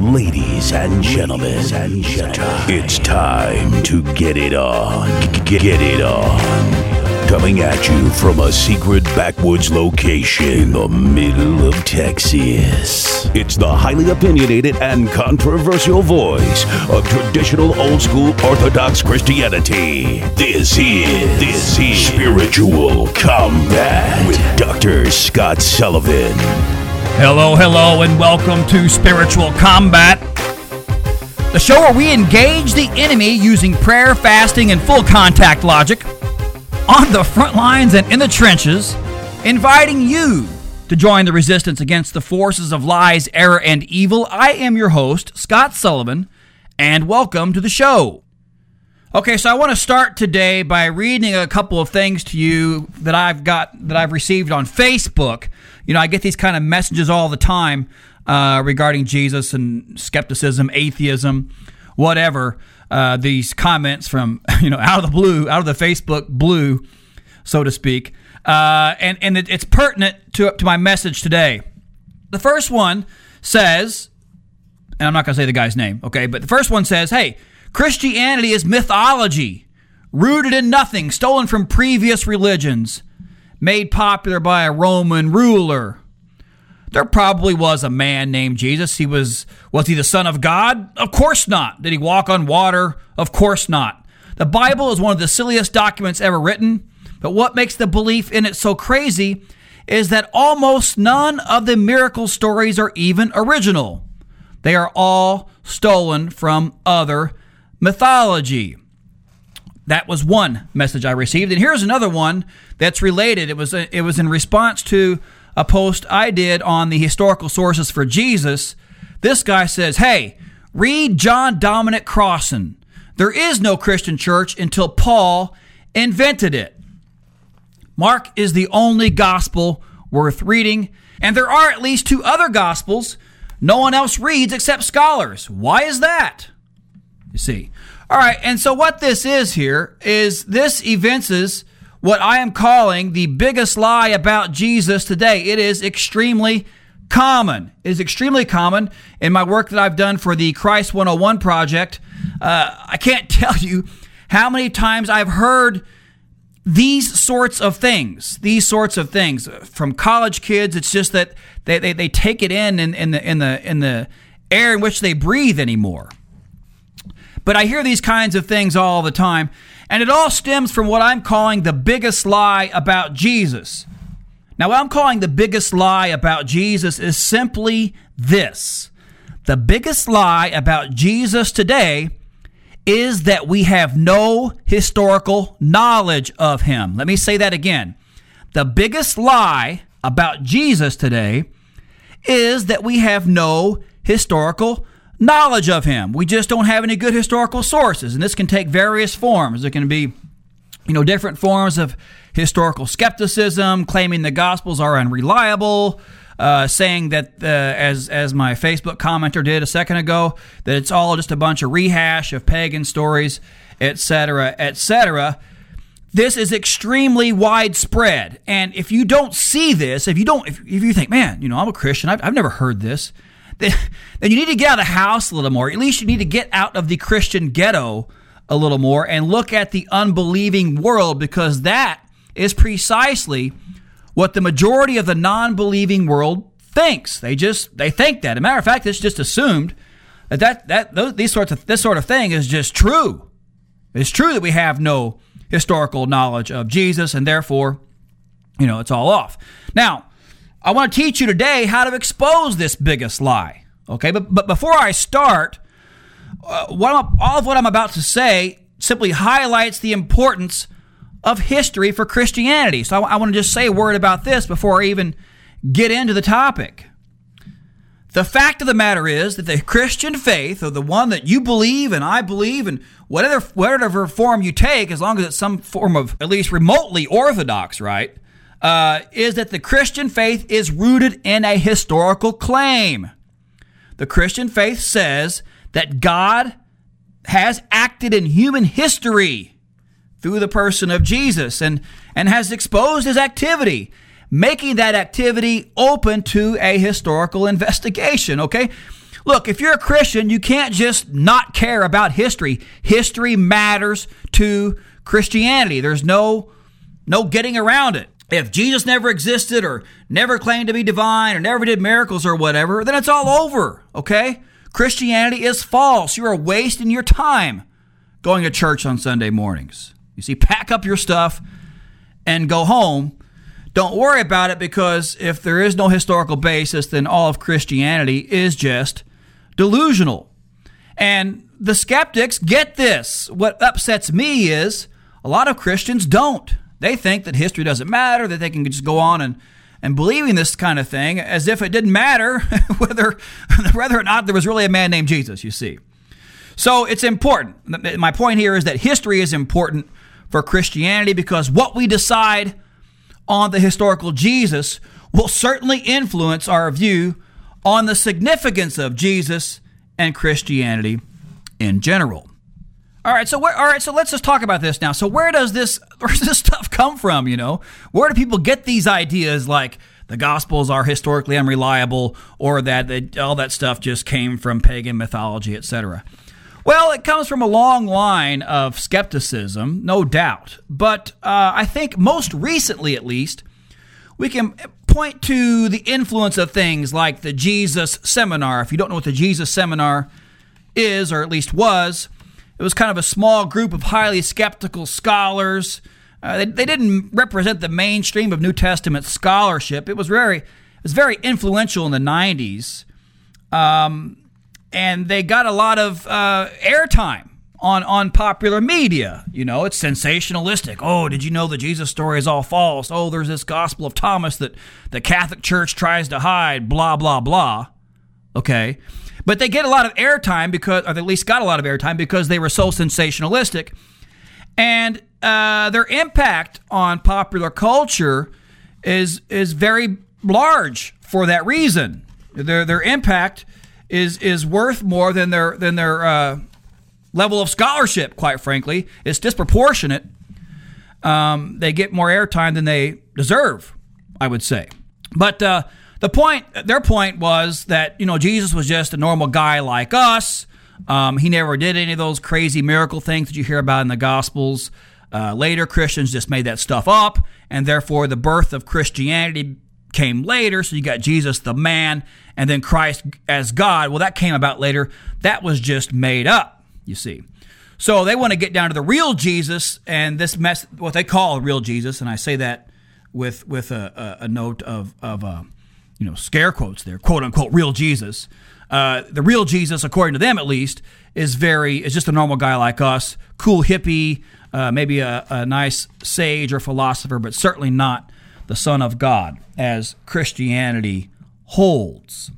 Ladies and gentlemen, and gentlemen, it's time to get it on. Get, get it on. Coming at you from a secret backwoods location in the middle of Texas. It's the highly opinionated and controversial voice of traditional old school Orthodox Christianity. This is this is Spiritual Combat with Dr. Scott Sullivan. Hello, hello, and welcome to Spiritual Combat, the show where we engage the enemy using prayer, fasting, and full contact logic on the front lines and in the trenches, inviting you to join the resistance against the forces of lies, error, and evil. I am your host, Scott Sullivan, and welcome to the show. Okay, so I want to start today by reading a couple of things to you that I've got that I've received on Facebook. You know, I get these kind of messages all the time uh, regarding Jesus and skepticism, atheism, whatever uh, these comments from you know out of the blue, out of the Facebook blue, so to speak, uh, and and it, it's pertinent to to my message today. The first one says, and I'm not going to say the guy's name, okay, but the first one says, "Hey, Christianity is mythology." Rooted in nothing, stolen from previous religions, made popular by a Roman ruler. There probably was a man named Jesus. He was was he the son of God? Of course not. Did he walk on water? Of course not. The Bible is one of the silliest documents ever written, but what makes the belief in it so crazy is that almost none of the miracle stories are even original. They are all stolen from other mythology. That was one message I received, and here's another one that's related. It was uh, it was in response to a post I did on the historical sources for Jesus, this guy says, Hey, read John Dominic Crossan. There is no Christian church until Paul invented it. Mark is the only gospel worth reading, and there are at least two other gospels no one else reads except scholars. Why is that? You see. All right, and so what this is here is this evinces what I am calling the biggest lie about Jesus today. It is extremely common. It is extremely common in my work that I've done for the Christ 101 project. Uh, I can't tell you how many times I've heard these sorts of things, these sorts of things from college kids. It's just that they, they, they take it in, in in the in the in the air in which they breathe anymore. But I hear these kinds of things all the time. And it all stems from what I'm calling the biggest lie about Jesus. Now, what I'm calling the biggest lie about Jesus is simply this the biggest lie about Jesus today is that we have no historical knowledge of him. Let me say that again. The biggest lie about Jesus today is that we have no historical knowledge of him. We just don't have any good historical sources. And this can take various forms. It can be, you know, different forms of historical skepticism, claiming the Gospels are unreliable, uh, saying that, uh, as, as my Facebook commenter did a second ago, that it's all just a bunch of rehash of pagan stories, etc., etc. This is extremely widespread. And if you don't see this, if you don't, if, if you think, man, you know, I'm a Christian, I've, I've never heard this, then, you need to get out of the house a little more. At least you need to get out of the Christian ghetto a little more and look at the unbelieving world because that is precisely what the majority of the non-believing world thinks. They just they think that. As a matter of fact, it's just assumed that that, that those, these sorts of this sort of thing is just true. It's true that we have no historical knowledge of Jesus, and therefore, you know, it's all off. Now, I want to teach you today how to expose this biggest lie. Okay, but, but before I start, uh, what all of what I'm about to say simply highlights the importance of history for Christianity. So I, I want to just say a word about this before I even get into the topic. The fact of the matter is that the Christian faith, or the one that you believe and I believe, and whatever whatever form you take, as long as it's some form of at least remotely orthodox, right? Uh, is that the Christian faith is rooted in a historical claim. The Christian faith says that God has acted in human history through the person of Jesus and, and has exposed his activity, making that activity open to a historical investigation. Okay? look, if you're a Christian, you can't just not care about history. History matters to Christianity. There's no no getting around it. If Jesus never existed or never claimed to be divine or never did miracles or whatever, then it's all over, okay? Christianity is false. You are wasting your time going to church on Sunday mornings. You see, pack up your stuff and go home. Don't worry about it because if there is no historical basis, then all of Christianity is just delusional. And the skeptics get this. What upsets me is a lot of Christians don't. They think that history doesn't matter, that they can just go on and, and believing this kind of thing as if it didn't matter whether, whether or not there was really a man named Jesus, you see. So it's important. My point here is that history is important for Christianity because what we decide on the historical Jesus will certainly influence our view on the significance of Jesus and Christianity in general. All right, so where, all right, so let's just talk about this now. So where does this where does this stuff come from? You know, where do people get these ideas like the Gospels are historically unreliable, or that they, all that stuff just came from pagan mythology, etc. Well, it comes from a long line of skepticism, no doubt. But uh, I think most recently, at least, we can point to the influence of things like the Jesus Seminar. If you don't know what the Jesus Seminar is, or at least was, it was kind of a small group of highly skeptical scholars. Uh, they, they, didn't represent the mainstream of New Testament scholarship. It was very, it was very influential in the '90s, um, and they got a lot of uh, airtime on on popular media. You know, it's sensationalistic. Oh, did you know the Jesus story is all false? Oh, there's this Gospel of Thomas that the Catholic Church tries to hide. Blah blah blah. Okay, but they get a lot of airtime because, or at least got a lot of airtime because they were so sensationalistic. And uh, their impact on popular culture is is very large for that reason. Their their impact is is worth more than their than their uh, level of scholarship. Quite frankly, it's disproportionate. Um, they get more airtime than they deserve, I would say. But uh, the point, their point was that you know Jesus was just a normal guy like us. Um, he never did any of those crazy miracle things that you hear about in the Gospels. Uh, later, Christians just made that stuff up, and therefore the birth of Christianity came later. So you got Jesus the man, and then Christ as God. Well, that came about later. That was just made up, you see. So they want to get down to the real Jesus, and this mess, what they call real Jesus, and I say that with with a, a, a note of of uh, you know, scare quotes there, quote unquote, real Jesus. Uh, the real Jesus, according to them at least, is very is just a normal guy like us, cool hippie, uh, maybe a, a nice sage or philosopher, but certainly not the Son of God, as Christianity holds.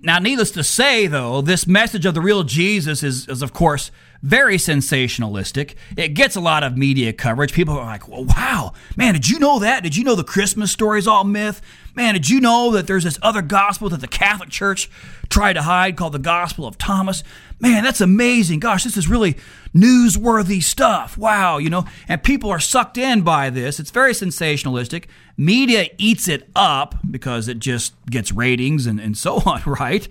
Now, needless to say, though, this message of the real Jesus is, is of course, very sensationalistic. It gets a lot of media coverage. People are like, well, wow, man, did you know that? Did you know the Christmas story is all myth? Man, did you know that there's this other gospel that the Catholic Church tried to hide called the Gospel of Thomas? Man, that's amazing. Gosh, this is really newsworthy stuff. Wow, you know, and people are sucked in by this. It's very sensationalistic. Media eats it up because it just gets ratings and, and so on, right?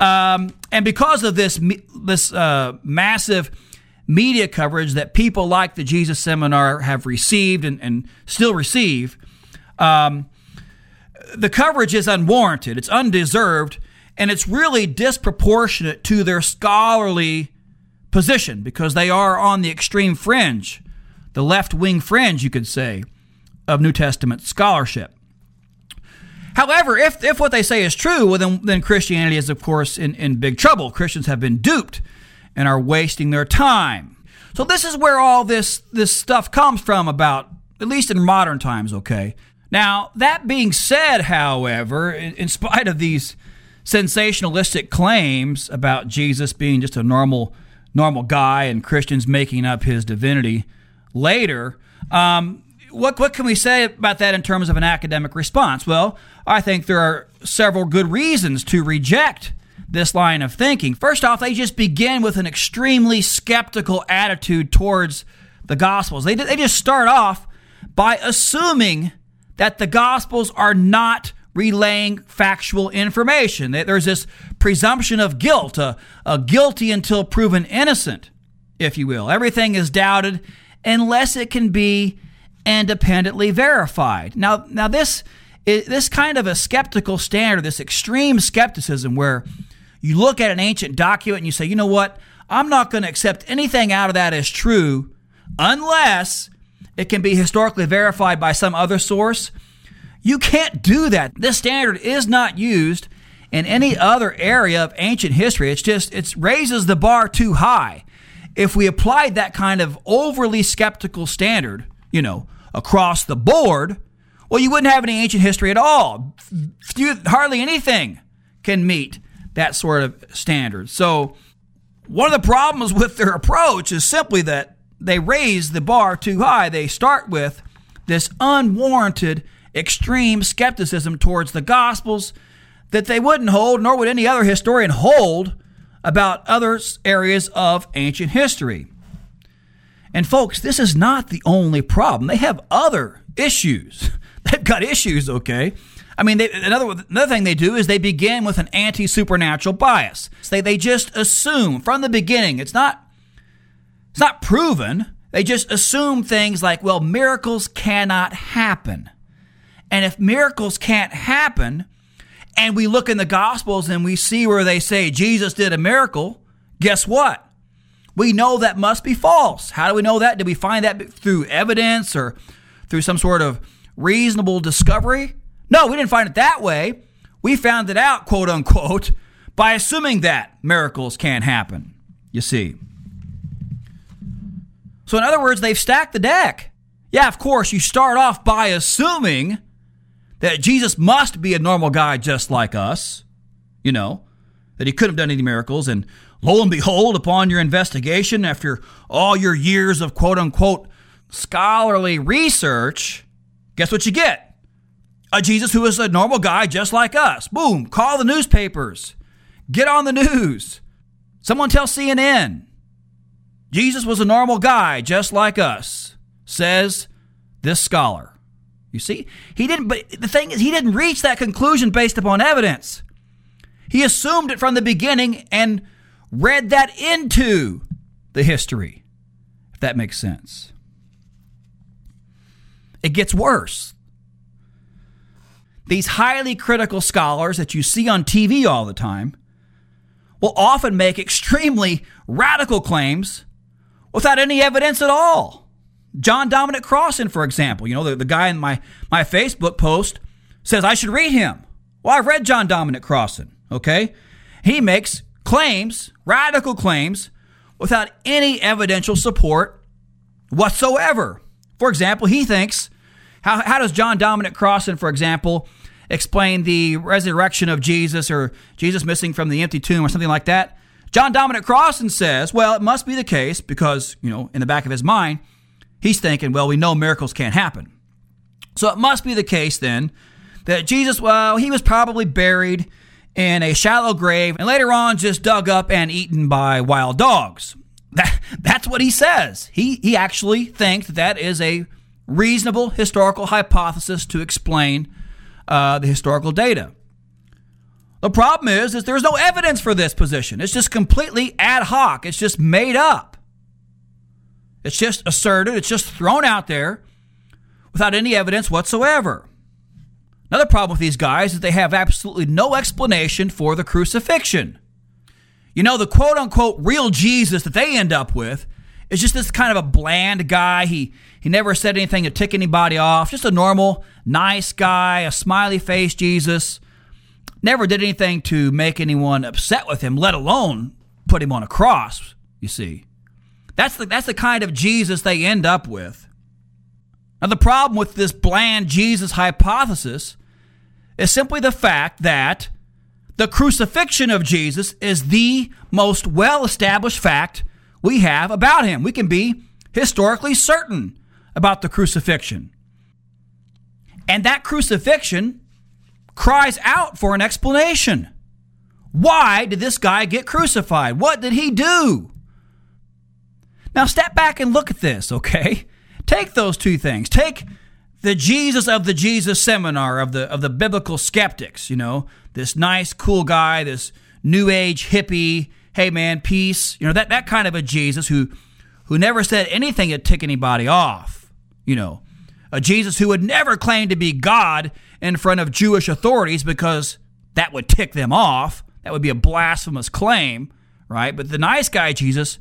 Um, and because of this, this uh, massive media coverage that people like the Jesus Seminar have received and, and still receive, um, the coverage is unwarranted, it's undeserved, and it's really disproportionate to their scholarly position because they are on the extreme fringe, the left wing fringe, you could say, of New Testament scholarship. However, if, if what they say is true, well, then, then Christianity is, of course, in, in big trouble. Christians have been duped and are wasting their time. So this is where all this, this stuff comes from about, at least in modern times, okay? Now, that being said, however, in, in spite of these sensationalistic claims about Jesus being just a normal normal guy and Christians making up his divinity later, um, what what can we say about that in terms of an academic response? Well, I think there are several good reasons to reject this line of thinking. First off, they just begin with an extremely skeptical attitude towards the Gospels. They, they just start off by assuming that the Gospels are not relaying factual information. There's this presumption of guilt, a, a guilty until proven innocent, if you will. Everything is doubted unless it can be independently verified. Now, now this this kind of a skeptical standard, this extreme skepticism, where you look at an ancient document and you say, you know what, I'm not going to accept anything out of that as true unless it can be historically verified by some other source. You can't do that. This standard is not used in any other area of ancient history. It's just, it raises the bar too high. If we applied that kind of overly skeptical standard, you know, across the board, well, you wouldn't have any ancient history at all. Few, hardly anything can meet that sort of standard. So, one of the problems with their approach is simply that they raise the bar too high. They start with this unwarranted, extreme skepticism towards the Gospels that they wouldn't hold, nor would any other historian hold about other areas of ancient history. And folks, this is not the only problem. They have other issues. They've got issues, okay? I mean, they, another another thing they do is they begin with an anti supernatural bias. They they just assume from the beginning. It's not it's not proven. They just assume things like, well, miracles cannot happen, and if miracles can't happen, and we look in the Gospels and we see where they say Jesus did a miracle, guess what? We know that must be false. How do we know that? Did we find that through evidence or through some sort of reasonable discovery? No, we didn't find it that way. We found it out, quote unquote, by assuming that miracles can't happen. You see. So, in other words, they've stacked the deck. Yeah, of course, you start off by assuming that Jesus must be a normal guy just like us, you know, that he couldn't have done any miracles. And lo and behold, upon your investigation, after all your years of quote unquote scholarly research, guess what you get? A Jesus who is a normal guy just like us. Boom, call the newspapers, get on the news. Someone tell CNN. Jesus was a normal guy just like us, says this scholar. You see, he didn't, but the thing is, he didn't reach that conclusion based upon evidence. He assumed it from the beginning and read that into the history, if that makes sense. It gets worse. These highly critical scholars that you see on TV all the time will often make extremely radical claims without any evidence at all. John Dominic Crossan, for example, you know, the, the guy in my, my Facebook post says I should read him. Well, I've read John Dominic Crossan, okay? He makes claims, radical claims, without any evidential support whatsoever. For example, he thinks, how, how does John Dominic Crossan, for example, explain the resurrection of Jesus or Jesus missing from the empty tomb or something like that? John Dominic Crossan says, well, it must be the case because, you know, in the back of his mind, he's thinking, well, we know miracles can't happen. So it must be the case then that Jesus, well, he was probably buried in a shallow grave and later on just dug up and eaten by wild dogs. That, that's what he says. He, he actually thinks that, that is a reasonable historical hypothesis to explain uh, the historical data. The problem is, is there's no evidence for this position. It's just completely ad hoc. It's just made up. It's just asserted, it's just thrown out there without any evidence whatsoever. Another problem with these guys is they have absolutely no explanation for the crucifixion. You know, the quote unquote real Jesus that they end up with is just this kind of a bland guy. He he never said anything to tick anybody off. Just a normal, nice guy, a smiley face Jesus. Never did anything to make anyone upset with him, let alone put him on a cross, you see. That's the, that's the kind of Jesus they end up with. Now, the problem with this bland Jesus hypothesis is simply the fact that the crucifixion of Jesus is the most well established fact we have about him. We can be historically certain about the crucifixion. And that crucifixion cries out for an explanation. Why did this guy get crucified? What did he do? Now, step back and look at this, okay? Take those two things. Take the Jesus of the Jesus seminar of the of the biblical skeptics, you know, this nice, cool guy, this new age hippie, hey man, peace, you know, that, that kind of a Jesus who who never said anything to tick anybody off, you know. A Jesus who would never claim to be God in front of Jewish authorities because that would tick them off. That would be a blasphemous claim, right? But the nice guy Jesus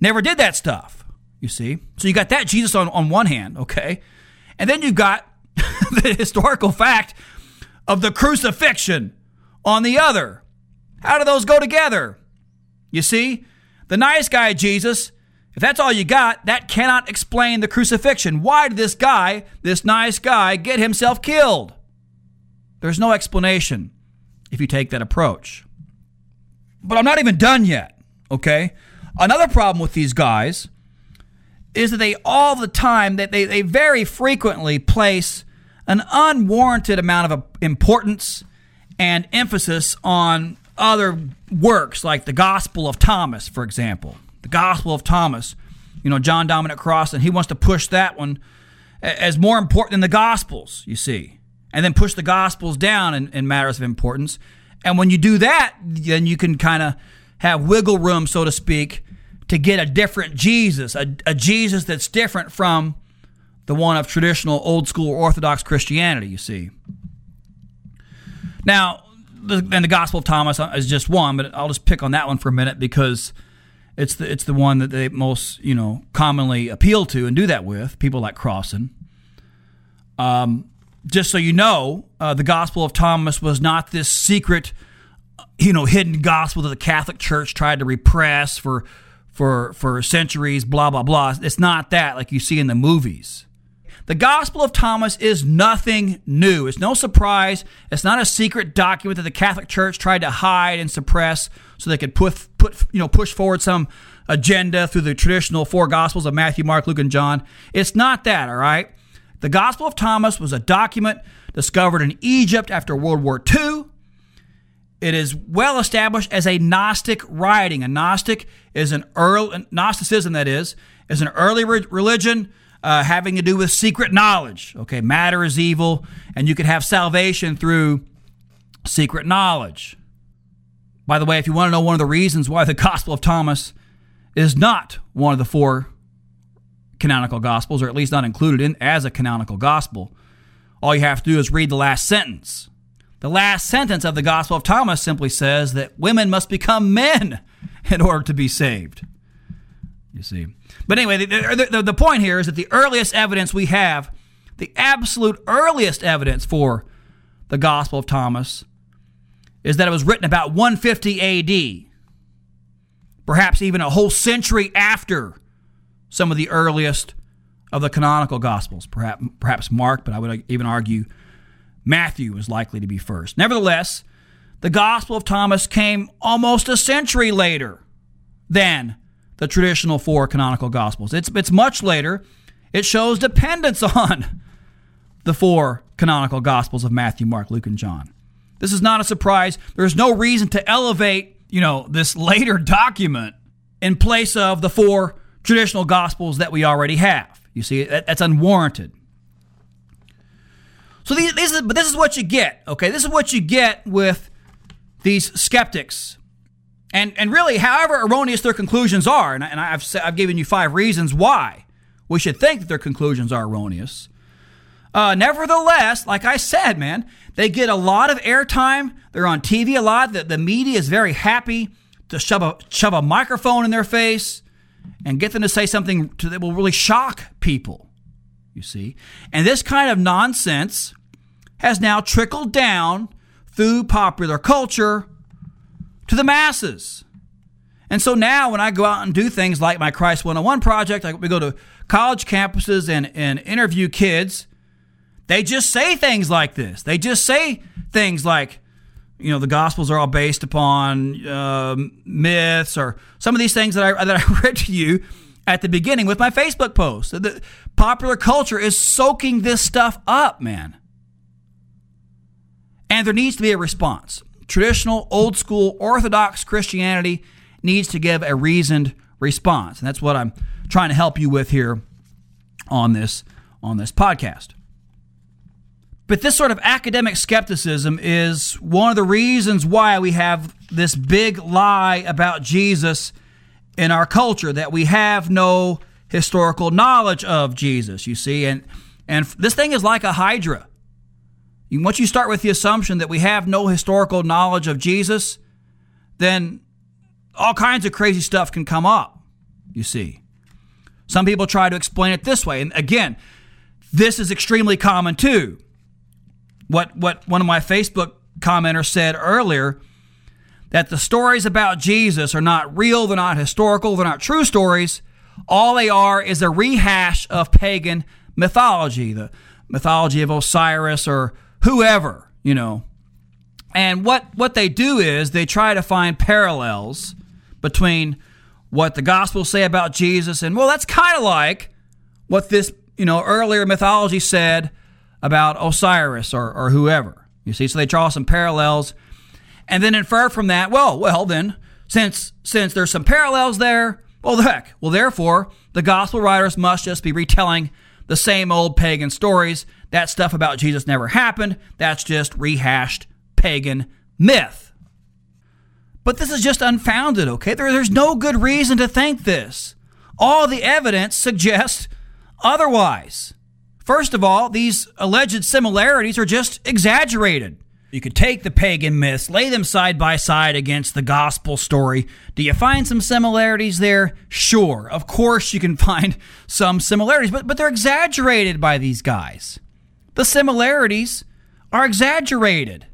never did that stuff, you see. So you got that Jesus on, on one hand, okay? And then you've got the historical fact of the crucifixion on the other. How do those go together? You see, the nice guy Jesus, if that's all you got, that cannot explain the crucifixion. Why did this guy, this nice guy, get himself killed? There's no explanation if you take that approach. But I'm not even done yet, okay? Another problem with these guys is that they all the time that they, they very frequently place an unwarranted amount of importance and emphasis on other works like the Gospel of Thomas, for example. The Gospel of Thomas, you know, John Dominic Crossan, he wants to push that one as more important than the Gospels, you see, and then push the Gospels down in, in matters of importance. And when you do that, then you can kind of have wiggle room, so to speak, to get a different Jesus, a, a Jesus that's different from the one of traditional old school Orthodox Christianity, you see. Now, and the Gospel of Thomas is just one, but I'll just pick on that one for a minute because it's the it's the one that they most you know commonly appeal to and do that with people like Crossan. Um, just so you know, uh, the Gospel of Thomas was not this secret, you know, hidden gospel that the Catholic Church tried to repress for for for centuries. Blah blah blah. It's not that like you see in the movies. The Gospel of Thomas is nothing new. It's no surprise. It's not a secret document that the Catholic Church tried to hide and suppress so they could put, put you know, push forward some agenda through the traditional four Gospels of Matthew, Mark, Luke, and John. It's not that, all right? The Gospel of Thomas was a document discovered in Egypt after World War II. It is well established as a Gnostic writing. A Gnostic is an early Gnosticism that is is an early re- religion uh, having to do with secret knowledge. Okay, matter is evil, and you can have salvation through secret knowledge. By the way, if you want to know one of the reasons why the Gospel of Thomas is not one of the four canonical Gospels, or at least not included in as a canonical Gospel, all you have to do is read the last sentence. The last sentence of the Gospel of Thomas simply says that women must become men in order to be saved. You see. But anyway, the, the, the point here is that the earliest evidence we have, the absolute earliest evidence for the Gospel of Thomas, is that it was written about 150 AD, perhaps even a whole century after some of the earliest of the canonical Gospels, perhaps, perhaps Mark, but I would uh, even argue Matthew is likely to be first. Nevertheless, the Gospel of Thomas came almost a century later than the traditional four canonical gospels. It's it's much later. It shows dependence on the four canonical gospels of Matthew, Mark, Luke, and John. This is not a surprise. There's no reason to elevate, you know, this later document in place of the four traditional gospels that we already have. You see, that's unwarranted. So these, these but this is what you get. Okay, this is what you get with these skeptics and, and really, however erroneous their conclusions are, and, and I've, I've given you five reasons why we should think that their conclusions are erroneous. Uh, nevertheless, like I said, man, they get a lot of airtime. They're on TV a lot. The, the media is very happy to shove a, shove a microphone in their face and get them to say something to, that will really shock people, you see. And this kind of nonsense has now trickled down through popular culture to the masses. And so now when I go out and do things like my Christ 101 project, like we go to college campuses and, and interview kids, they just say things like this. They just say things like, you know, the Gospels are all based upon um, myths or some of these things that I, that I read to you at the beginning with my Facebook post. The popular culture is soaking this stuff up, man. And there needs to be a response traditional, old school, Orthodox Christianity needs to give a reasoned response. And that's what I'm trying to help you with here on this on this podcast. But this sort of academic skepticism is one of the reasons why we have this big lie about Jesus in our culture that we have no historical knowledge of Jesus, you see. And and this thing is like a hydra. Once you start with the assumption that we have no historical knowledge of Jesus, then all kinds of crazy stuff can come up, you see. Some people try to explain it this way. And again, this is extremely common too. What what one of my Facebook commenters said earlier that the stories about Jesus are not real, they're not historical, they're not true stories. All they are is a rehash of pagan mythology, the mythology of Osiris or whoever, you know. And what what they do is they try to find parallels between what the gospels say about Jesus and well that's kind of like what this, you know, earlier mythology said about Osiris or, or whoever. You see, so they draw some parallels and then infer from that, well, well then, since since there's some parallels there, well the heck, well therefore the gospel writers must just be retelling the same old pagan stories. That stuff about Jesus never happened. That's just rehashed pagan myth. But this is just unfounded, okay? There, there's no good reason to think this. All the evidence suggests otherwise. First of all, these alleged similarities are just exaggerated. You could take the pagan myths, lay them side by side against the gospel story. Do you find some similarities there? Sure. Of course you can find some similarities, but, but they're exaggerated by these guys. The similarities are exaggerated.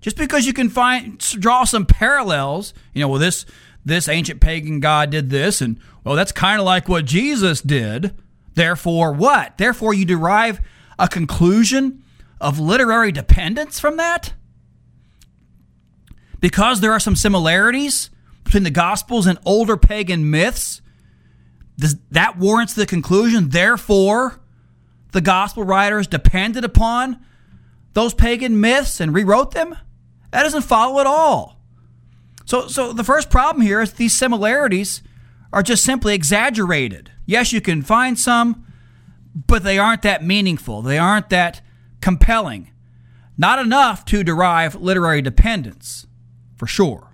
Just because you can find draw some parallels, you know, well this this ancient pagan god did this and well that's kind of like what Jesus did. Therefore what? Therefore you derive a conclusion of literary dependence from that? Because there are some similarities between the Gospels and older pagan myths, does that warrants the conclusion, therefore, the Gospel writers depended upon those pagan myths and rewrote them? That doesn't follow at all. So, so the first problem here is these similarities are just simply exaggerated. Yes, you can find some, but they aren't that meaningful. They aren't that compelling. Not enough to derive literary dependence, for sure.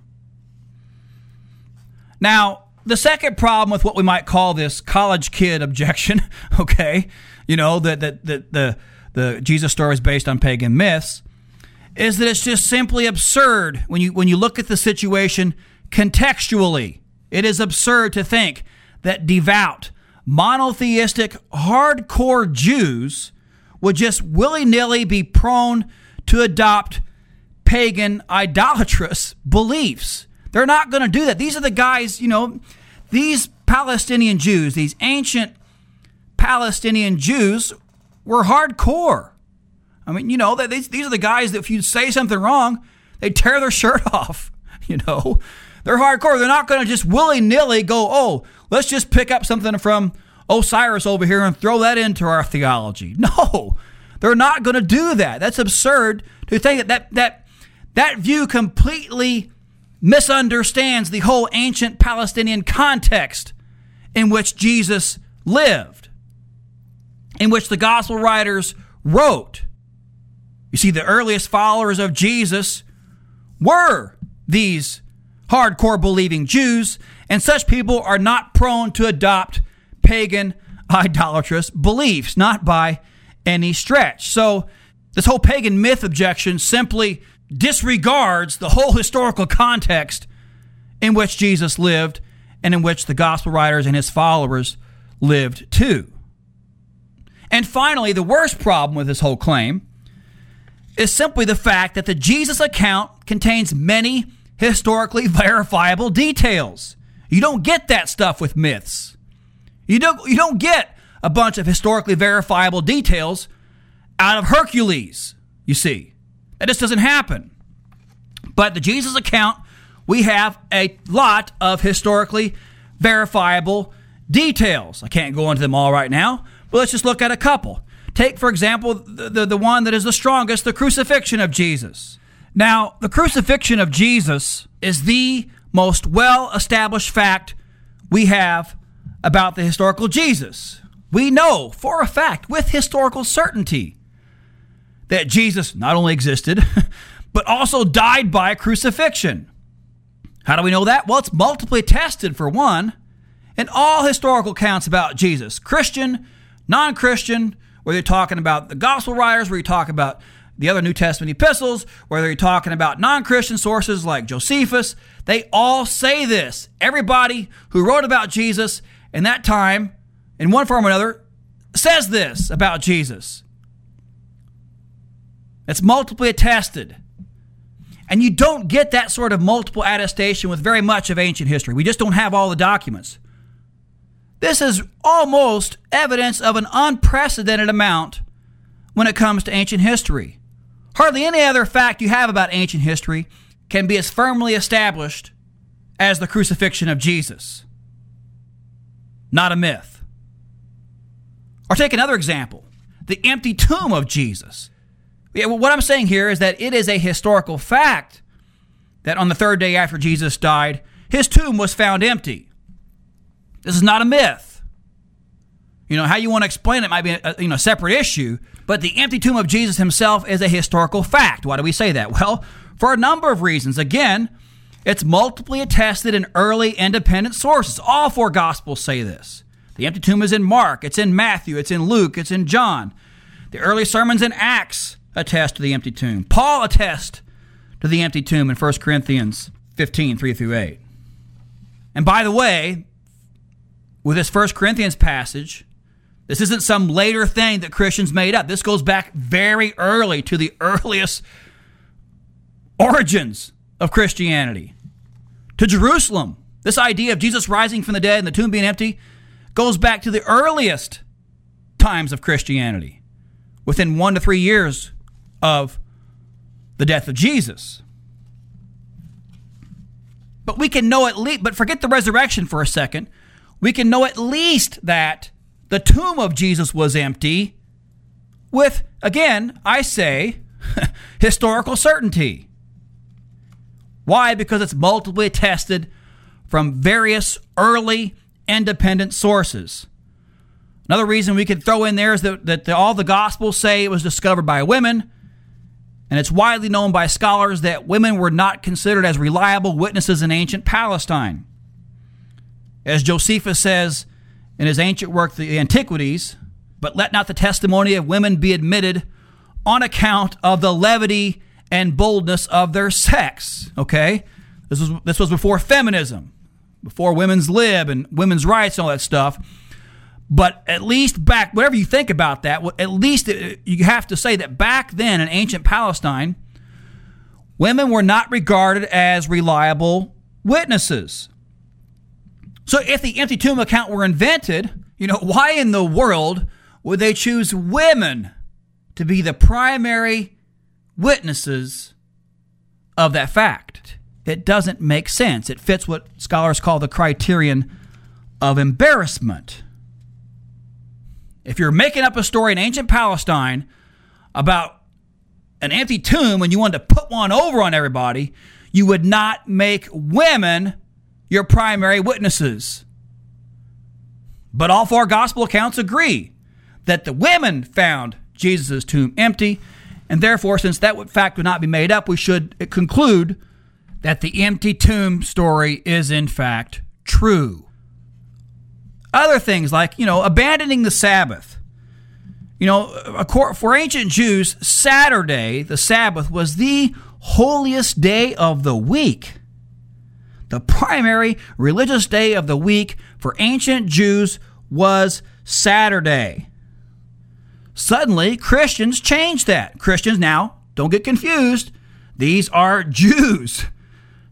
Now, the second problem with what we might call this college kid objection, okay, you know, that the, the, the, the Jesus story is based on pagan myths, is that it's just simply absurd when you when you look at the situation contextually. It is absurd to think that devout, monotheistic, hardcore Jews would just willy nilly be prone to adopt pagan, idolatrous beliefs. They're not going to do that. These are the guys, you know, these Palestinian Jews, these ancient Palestinian Jews were hardcore. I mean, you know, these, these are the guys that if you say something wrong, they tear their shirt off. You know, they're hardcore. They're not going to just willy nilly go, oh, let's just pick up something from Osiris over here and throw that into our theology. No, they're not going to do that. That's absurd to think that that, that that view completely misunderstands the whole ancient Palestinian context in which Jesus lived, in which the gospel writers wrote. You see, the earliest followers of Jesus were these hardcore believing Jews, and such people are not prone to adopt pagan, idolatrous beliefs, not by any stretch. So, this whole pagan myth objection simply disregards the whole historical context in which Jesus lived and in which the gospel writers and his followers lived too. And finally, the worst problem with this whole claim is simply the fact that the Jesus account contains many historically verifiable details. You don't get that stuff with myths. You don't you don't get a bunch of historically verifiable details out of Hercules, you see. That just doesn't happen. But the Jesus account, we have a lot of historically verifiable details. I can't go into them all right now, but let's just look at a couple. Take, for example, the, the, the one that is the strongest, the crucifixion of Jesus. Now, the crucifixion of Jesus is the most well established fact we have about the historical Jesus. We know for a fact, with historical certainty, that Jesus not only existed, but also died by crucifixion. How do we know that? Well, it's multiply tested for one in all historical accounts about Jesus Christian, non Christian, whether you're talking about the gospel writers, whether you're talking about the other New Testament epistles, whether you're talking about non Christian sources like Josephus, they all say this. Everybody who wrote about Jesus in that time, in one form or another, says this about Jesus. It's multiply attested. And you don't get that sort of multiple attestation with very much of ancient history. We just don't have all the documents. This is almost evidence of an unprecedented amount when it comes to ancient history. Hardly any other fact you have about ancient history can be as firmly established as the crucifixion of Jesus. Not a myth. Or take another example the empty tomb of Jesus. What I'm saying here is that it is a historical fact that on the third day after Jesus died, his tomb was found empty. This is not a myth. You know, how you want to explain it might be a you know, separate issue, but the empty tomb of Jesus himself is a historical fact. Why do we say that? Well, for a number of reasons. Again, it's multiply attested in early independent sources. All four gospels say this. The empty tomb is in Mark, it's in Matthew, it's in Luke, it's in John. The early sermons in Acts attest to the empty tomb. Paul attests to the empty tomb in 1 Corinthians 15, 3 through 8. And by the way, with this First Corinthians passage, this isn't some later thing that Christians made up. This goes back very early to the earliest origins of Christianity, to Jerusalem. This idea of Jesus rising from the dead and the tomb being empty goes back to the earliest times of Christianity, within one to three years of the death of Jesus. But we can know at least, but forget the resurrection for a second. We can know at least that the tomb of Jesus was empty with, again, I say, historical certainty. Why? Because it's multiply attested from various early independent sources. Another reason we could throw in there is that, that the, all the Gospels say it was discovered by women. And it's widely known by scholars that women were not considered as reliable witnesses in ancient Palestine. As Josephus says in his ancient work, The Antiquities, but let not the testimony of women be admitted on account of the levity and boldness of their sex. Okay? This was, this was before feminism, before women's lib and women's rights and all that stuff. But at least back, whatever you think about that, at least you have to say that back then in ancient Palestine, women were not regarded as reliable witnesses. So if the empty tomb account were invented, you know, why in the world would they choose women to be the primary witnesses of that fact? It doesn't make sense. It fits what scholars call the criterion of embarrassment. If you're making up a story in ancient Palestine about an empty tomb and you wanted to put one over on everybody, you would not make women your primary witnesses. But all four gospel accounts agree that the women found Jesus' tomb empty, and therefore, since that fact would not be made up, we should conclude that the empty tomb story is in fact true. Other things like, you know, abandoning the Sabbath. You know, for ancient Jews, Saturday, the Sabbath, was the holiest day of the week. The primary religious day of the week for ancient Jews was Saturday. Suddenly, Christians changed that. Christians now, don't get confused, these are Jews.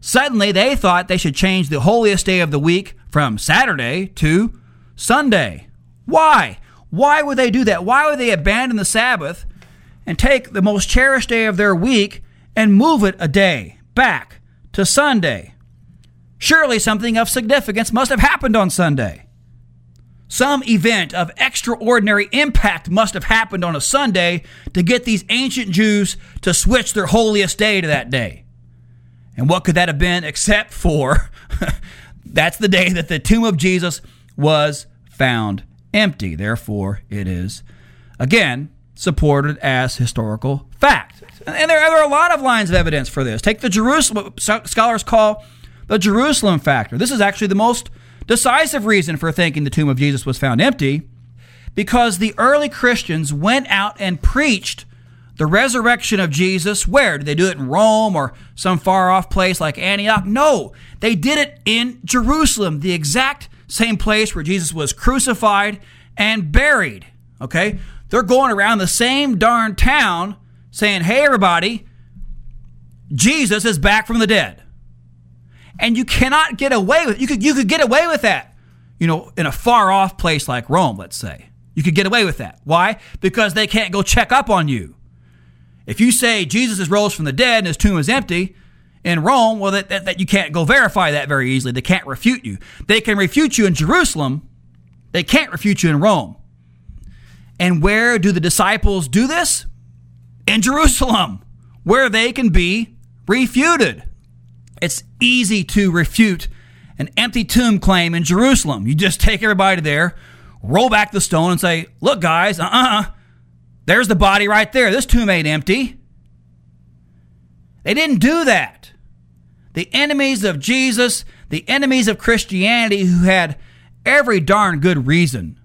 Suddenly, they thought they should change the holiest day of the week from Saturday to Sunday. Why? Why would they do that? Why would they abandon the Sabbath and take the most cherished day of their week and move it a day back to Sunday? Surely something of significance must have happened on Sunday. Some event of extraordinary impact must have happened on a Sunday to get these ancient Jews to switch their holiest day to that day. And what could that have been except for that's the day that the tomb of Jesus was found empty. Therefore, it is, again, supported as historical fact. And there, are a lot of lines of evidence for this. Take the Jerusalem, scholars call the Jerusalem factor. This is actually the most decisive reason for thinking the tomb of Jesus was found empty because the early Christians went out and preached the resurrection of Jesus. Where? Did they do it in Rome or some far off place like Antioch? No, they did it in Jerusalem, the exact same place where Jesus was crucified and buried. Okay? They're going around the same darn town saying, hey, everybody, Jesus is back from the dead. And you cannot get away with you could you could get away with that, you know, in a far off place like Rome, let's say. You could get away with that. Why? Because they can't go check up on you. If you say Jesus is rose from the dead and his tomb is empty in Rome, well, that, that, that you can't go verify that very easily. They can't refute you. They can refute you in Jerusalem. They can't refute you in Rome. And where do the disciples do this? In Jerusalem, where they can be refuted. It's easy to refute an empty tomb claim in Jerusalem. You just take everybody there, roll back the stone, and say, Look, guys, uh uh-uh, uh, there's the body right there. This tomb ain't empty. They didn't do that. The enemies of Jesus, the enemies of Christianity, who had every darn good reason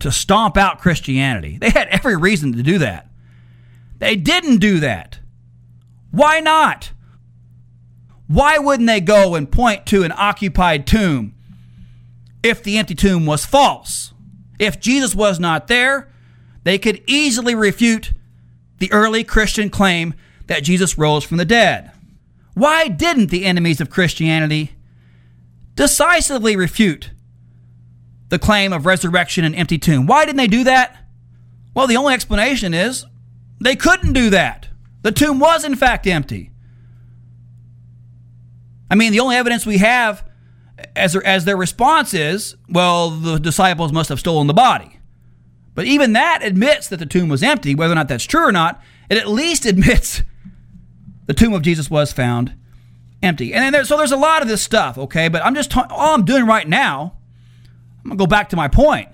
to stomp out Christianity. They had every reason to do that. They didn't do that. Why not? Why wouldn't they go and point to an occupied tomb if the empty tomb was false? If Jesus was not there, they could easily refute the early Christian claim that Jesus rose from the dead. Why didn't the enemies of Christianity decisively refute the claim of resurrection and empty tomb. Why didn't they do that? Well, the only explanation is they couldn't do that. The tomb was, in fact, empty. I mean, the only evidence we have as, their, as their response is, well, the disciples must have stolen the body. But even that admits that the tomb was empty. Whether or not that's true or not, it at least admits the tomb of Jesus was found empty. And there, so there's a lot of this stuff, okay? But I'm just ta- all I'm doing right now I'm going to go back to my point.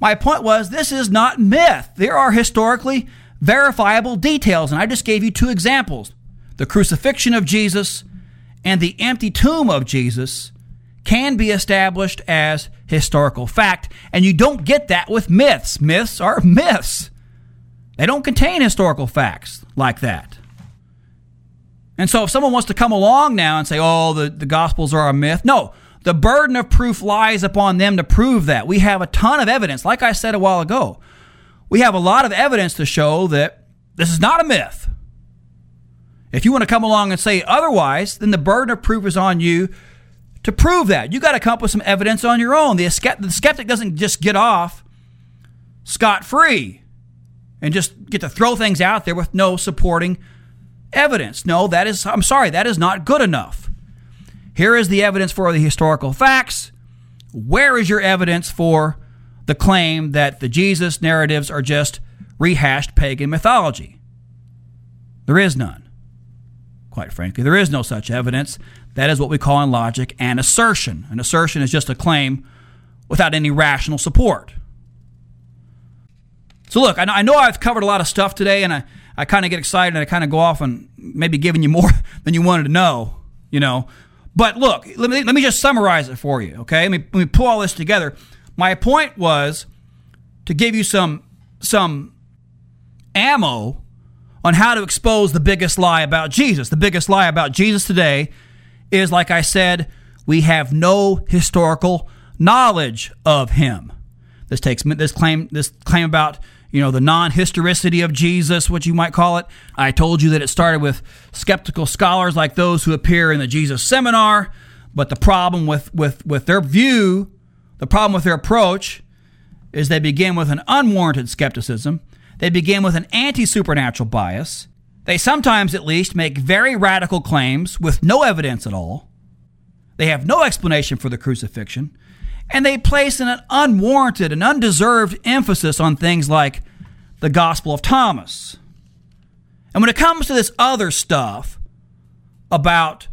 My point was this is not myth. There are historically verifiable details, and I just gave you two examples the crucifixion of Jesus and the empty tomb of Jesus can be established as historical fact, and you don't get that with myths. Myths are myths, they don't contain historical facts like that. And so, if someone wants to come along now and say, oh, the, the Gospels are a myth, no, the burden of proof lies upon them to prove that. We have a ton of evidence. Like I said a while ago, we have a lot of evidence to show that this is not a myth. If you want to come along and say otherwise, then the burden of proof is on you to prove that. You got to come up with some evidence on your own. The, skeptic doesn't just get off scot free and just get to throw things out there with no supporting evidence. No, that is, I'm sorry, that is not good enough. Here is the evidence for the historical facts. Where is your evidence for the claim that the Jesus narratives are just rehashed pagan mythology? There is none. Quite frankly, there is no such evidence. That is what we call in logic an assertion. An assertion is just a claim without any rational support. So, look, I know I've covered a lot of stuff today, and I, I kind of get excited and I kind of go off and maybe giving you more than you wanted to know, you know. But look, let me, let me just summarize it for you, okay? Let me, let me pull all this together. My point was to give you some, some ammo on how to expose the biggest lie about Jesus. The biggest lie about Jesus today is, like I said, we have no historical knowledge of him. This takes this claim this claim about you know, the non historicity of Jesus, what you might call it. I told you that it started with skeptical scholars like those who appear in the Jesus seminar, but the problem with, with, with their view, the problem with their approach, is they begin with an unwarranted skepticism. They begin with an anti supernatural bias. They sometimes, at least, make very radical claims with no evidence at all. They have no explanation for the crucifixion and they place an unwarranted and undeserved emphasis on things like the Gospel of Thomas. And when it comes to this other stuff about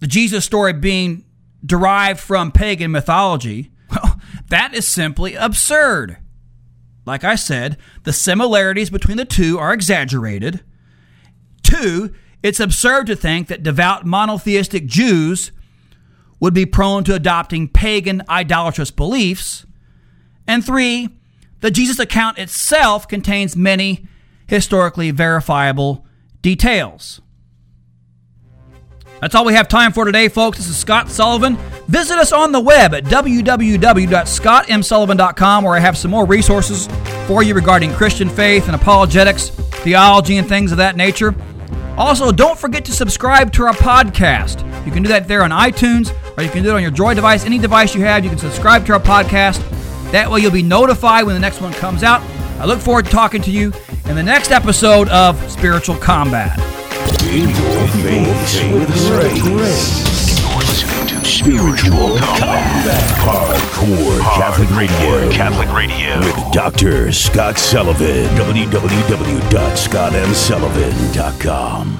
the Jesus story being derived from pagan mythology, well, that is simply absurd. Like I said, the similarities between the two are exaggerated. two, it's absurd to think that devout monotheistic Jews would be prone to adopting pagan idolatrous beliefs. And three, the Jesus account itself contains many historically verifiable details. That's all we have time for today, folks. This is Scott Sullivan. Visit us on the web at www.scottmsullivan.com, where I have some more resources for you regarding Christian faith and apologetics, theology, and things of that nature. Also, don't forget to subscribe to our podcast. You can do that there on iTunes, or you can do it on your Droid device. Any device you have, you can subscribe to our podcast. That way, you'll be notified when the next one comes out. I look forward to talking to you in the next episode of Spiritual Combat. In your face with grace. You're listening to Spiritual combat. Hardcore Catholic Radio. Catholic Radio. With Dr. Scott Sullivan. www.scottmsullivan.com.